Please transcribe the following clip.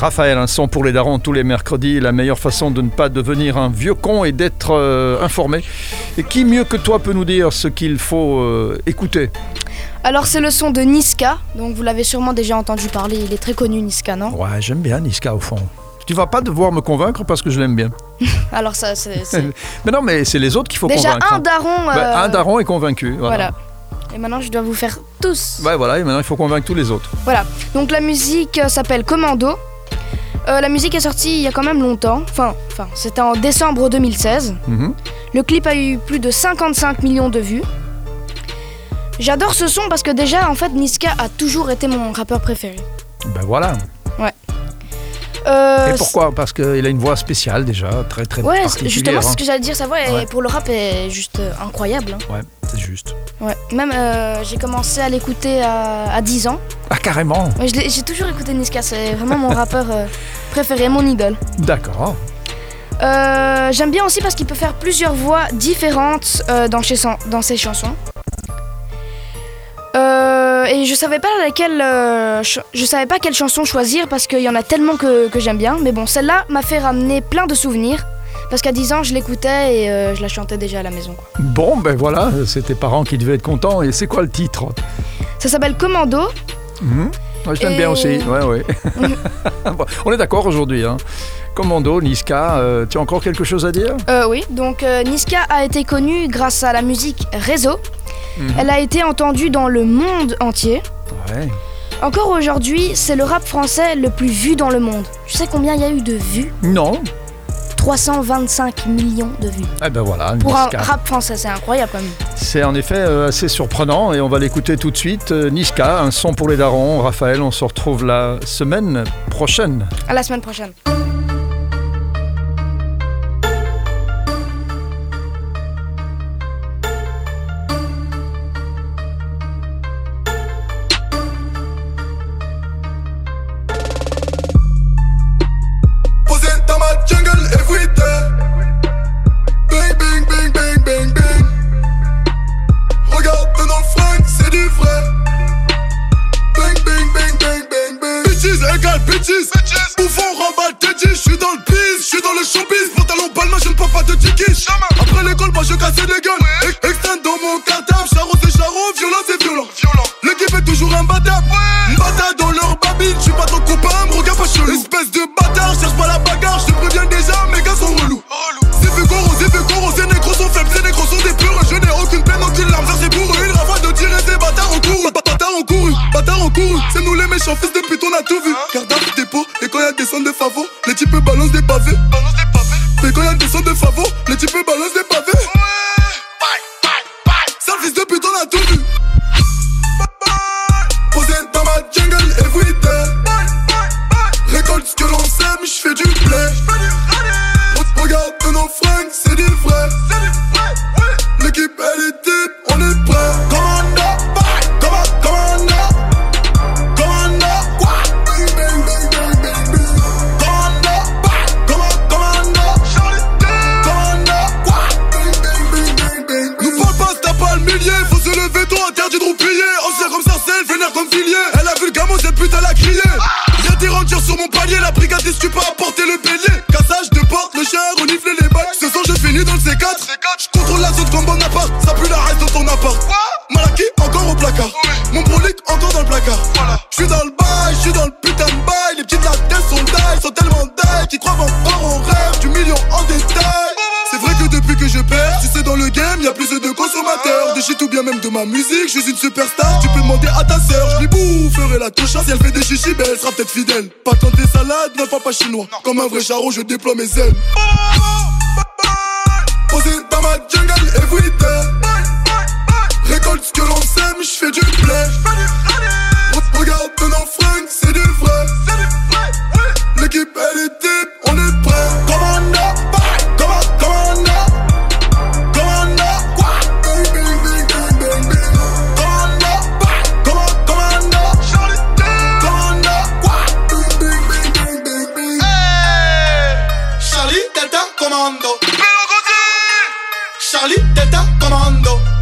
Raphaël, un son pour les darons tous les mercredis. La meilleure façon de ne pas devenir un vieux con est d'être euh, informé. Et qui mieux que toi peut nous dire ce qu'il faut euh, écouter? Alors c'est le son de Niska, donc vous l'avez sûrement déjà entendu parler, il est très connu Niska, non? Ouais, j'aime bien Niska au fond. Tu vas pas devoir me convaincre parce que je l'aime bien. Alors ça c'est... Mais non, mais c'est les autres qu'il faut Déjà convaincre. un hein. daron... Bah, euh, un daron est convaincu. Voilà. Voilà. Et maintenant je dois vous faire tous. Ouais, voilà, et maintenant il faut convaincre tous les autres. Voilà, donc la musique euh, s'appelle Commando. Euh, la musique est sortie il y a quand même longtemps, enfin, enfin c'était en décembre 2016. Mhm. Le clip a eu plus de 55 millions de vues. J'adore ce son parce que déjà en fait Niska a toujours été mon rappeur préféré. Ben voilà. Euh, Et pourquoi Parce qu'il a une voix spéciale déjà, très très Ouais, particulière. justement, c'est hein. ce que j'allais dire, sa voix Ouais. pour le rap est juste euh, incroyable. hein. Ouais, c'est juste. Ouais. Même euh, j'ai commencé à l'écouter à, à 10 ans. Ah, carrément Ouais, j'ai toujours écouté Niska, c'est vraiment mon rappeur préféré, mon idole. D'accord. Euh, J'aime bien aussi parce qu'il peut faire plusieurs voix différentes euh, dans, ses, chan- dans ses chansons. Euh, et je savais pas laquelle, je savais pas quelle chanson choisir parce qu'il y en a tellement que, que j'aime bien. Mais bon, celle-là m'a fait ramener plein de souvenirs parce qu'à 10 ans je l'écoutais et euh, je la chantais déjà à la maison. quoi. Bon, ben voilà, c'est tes parents qui devaient être contents. Et c'est quoi le titre? Ça s'appelle Commando. Mhm. Ouais, Je l'aime Et- bien aussi. Ouais, ouais. Bon, on est d'accord aujourd'hui. Hein. Commando, Niska, euh, tu as encore quelque chose à dire? Euh, oui, donc euh, Niska a été connue grâce à la musique Réseau. Mhm. Elle a été entendue dans le monde entier. Ouais. Encore aujourd'hui, c'est le rap français le plus vu dans le monde. Tu sais combien il y a eu de vues? Non 325 millions de vues. Eh ben voilà, Pour un rap français, c'est incroyable quand même. C'est en effet euh, assez surprenant et on va l'écouter tout de suite. Euh, Niska, un son pour les darons. Raphaël, on se retrouve la semaine prochaine. À la semaine prochaine. Bitches égale bitches Bouffon remballe tes jeans J'suis dans le biz, j'suis dans le showbiz. Pantalon balmain, je ne peux pas de tickets. Après l'école, moi je casse des gueules C'est nous les méchants fils de pute, on a tout vu. Garde à dépôt, et quand y'a des sons de favos Les types balancent des pavés. Et quand y'a des sons de favos Les types balancent des pavés tôt, interdit de roupiller. Ancien comme Sarcelle, vénère comme Villiers Elle a vu le gamin, cette pute, elle a crié. Y'a des rangers sur mon palier. La brigade tu pas apporter le bélier. Cassage de porte, le chien a reniflé les balles Ce soir je finis dans le C4 J'contrôle la zone comme bon appart Ça pue la reste dans ton appart. Malaki encore au placard. Mon brolic encore dans le placard. J'suis dans le bail, j'suis dans le putain de bail. Les petites latelles sont die, sont tellement die Qui croient encore au rêve du million en détail je perds. Tu sais dans le game y'a plus de consommateurs. De shit ou bien même de ma musique Je suis une superstar. Tu peux demander à ta sœur Je lui boufferai la touche Si elle fait des chichis ben elle sera peut-être fidèle. Pas quand des salades, non pas pas chinois. Comme un vrai charron je déploie mes ailes. Posé dans ma jungle everyday. Récolte ce que l'on sème, j'fais du blé te está tomando.